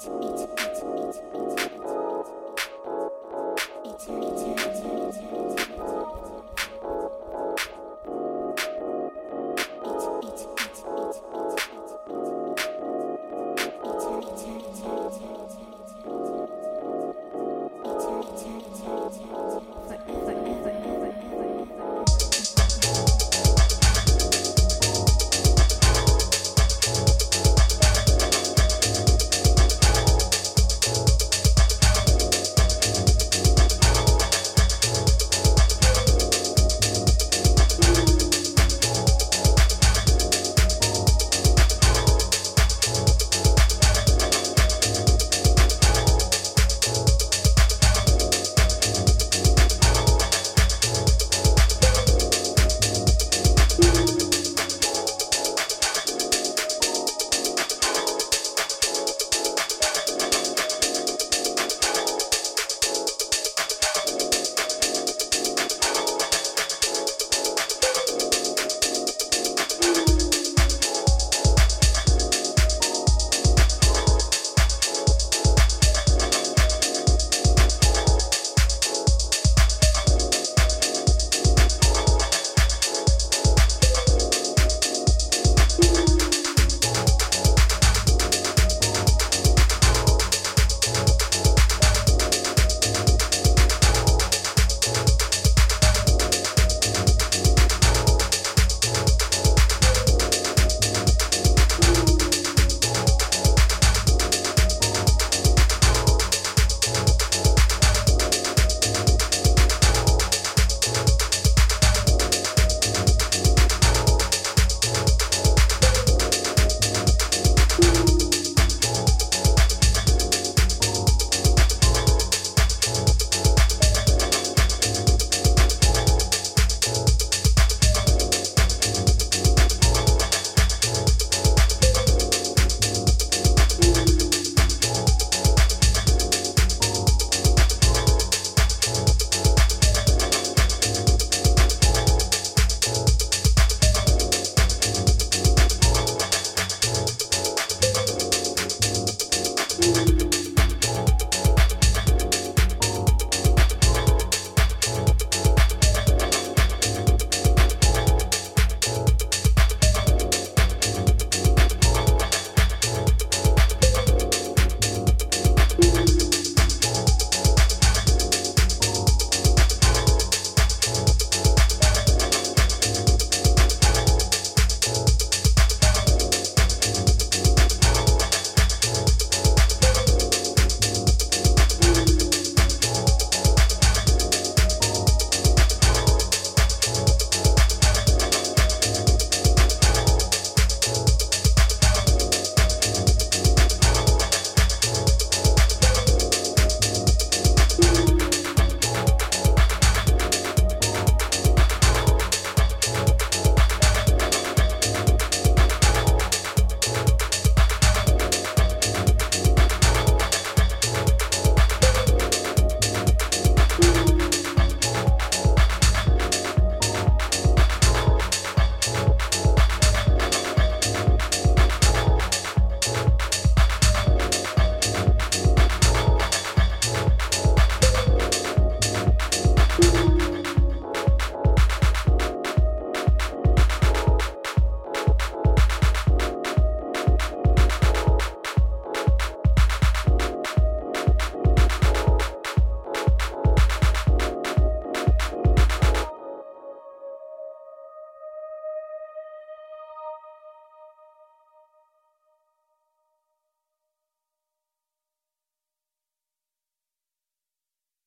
eat, eat, eat, eat, eat.